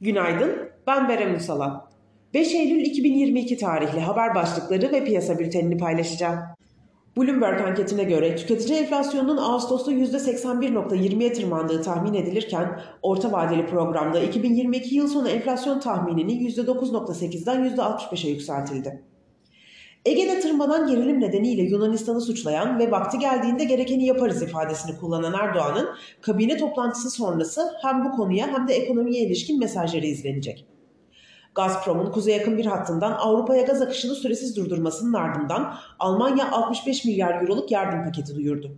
Günaydın, ben Berem Ünsalan. 5 Eylül 2022 tarihli haber başlıkları ve piyasa bültenini paylaşacağım. Bloomberg anketine göre tüketici enflasyonunun Ağustos'ta %81.20'ye tırmandığı tahmin edilirken orta vadeli programda 2022 yıl sonu enflasyon tahminini %9.8'den %65'e yükseltildi. Ege'de tırmanan gerilim nedeniyle Yunanistan'ı suçlayan ve vakti geldiğinde gerekeni yaparız ifadesini kullanan Erdoğan'ın kabine toplantısı sonrası hem bu konuya hem de ekonomiye ilişkin mesajları izlenecek. Gazprom'un kuzeye yakın bir hattından Avrupa'ya gaz akışını süresiz durdurmasının ardından Almanya 65 milyar euroluk yardım paketi duyurdu.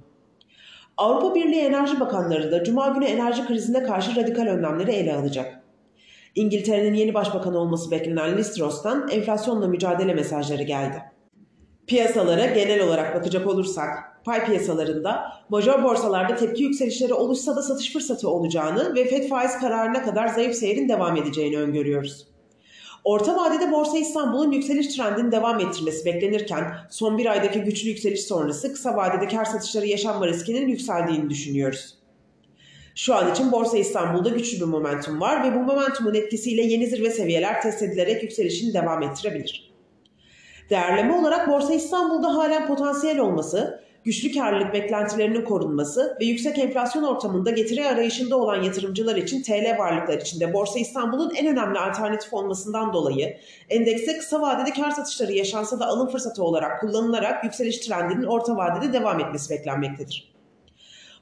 Avrupa Birliği Enerji Bakanları da Cuma günü enerji krizine karşı radikal önlemleri ele alacak. İngiltere'nin yeni başbakanı olması beklenen Liz Truss'tan enflasyonla mücadele mesajları geldi. Piyasalara genel olarak bakacak olursak, pay piyasalarında major borsalarda tepki yükselişleri oluşsa da satış fırsatı olacağını ve FED faiz kararına kadar zayıf seyrin devam edeceğini öngörüyoruz. Orta vadede Borsa İstanbul'un yükseliş trendini devam ettirmesi beklenirken son bir aydaki güçlü yükseliş sonrası kısa vadede kar satışları yaşanma riskinin yükseldiğini düşünüyoruz. Şu an için Borsa İstanbul'da güçlü bir momentum var ve bu momentumun etkisiyle yeni zirve seviyeler test edilerek yükselişini devam ettirebilir. Değerleme olarak Borsa İstanbul'da halen potansiyel olması, güçlü karlılık beklentilerinin korunması ve yüksek enflasyon ortamında getiri arayışında olan yatırımcılar için TL varlıklar içinde Borsa İstanbul'un en önemli alternatif olmasından dolayı endekste kısa vadede kar satışları yaşansa da alım fırsatı olarak kullanılarak yükseliş trendinin orta vadede devam etmesi beklenmektedir.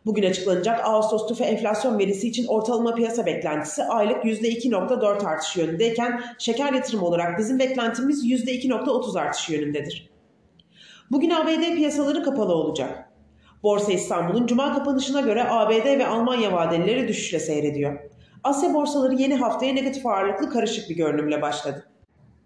Bugün açıklanacak Ağustos tüfe enflasyon verisi için ortalama piyasa beklentisi aylık %2.4 artış yönündeyken şeker yatırımı olarak bizim beklentimiz %2.30 artış yönündedir. Bugün ABD piyasaları kapalı olacak. Borsa İstanbul'un cuma kapanışına göre ABD ve Almanya vadelileri düşüşle seyrediyor. Asya borsaları yeni haftaya negatif ağırlıklı karışık bir görünümle başladı.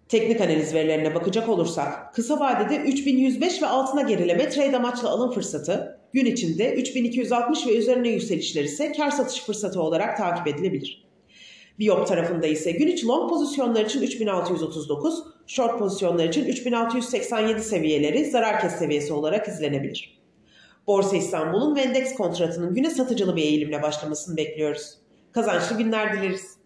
Teknik analiz verilerine bakacak olursak kısa vadede 3105 ve altına gerileme trade amaçlı alım fırsatı, gün içinde 3260 ve üzerine yükselişler ise kar satış fırsatı olarak takip edilebilir. Biop tarafında ise gün içi long pozisyonlar için 3639, short pozisyonlar için 3687 seviyeleri zarar kes seviyesi olarak izlenebilir. Borsa İstanbul'un ve kontratının güne satıcılı bir eğilimle başlamasını bekliyoruz. Kazançlı günler dileriz.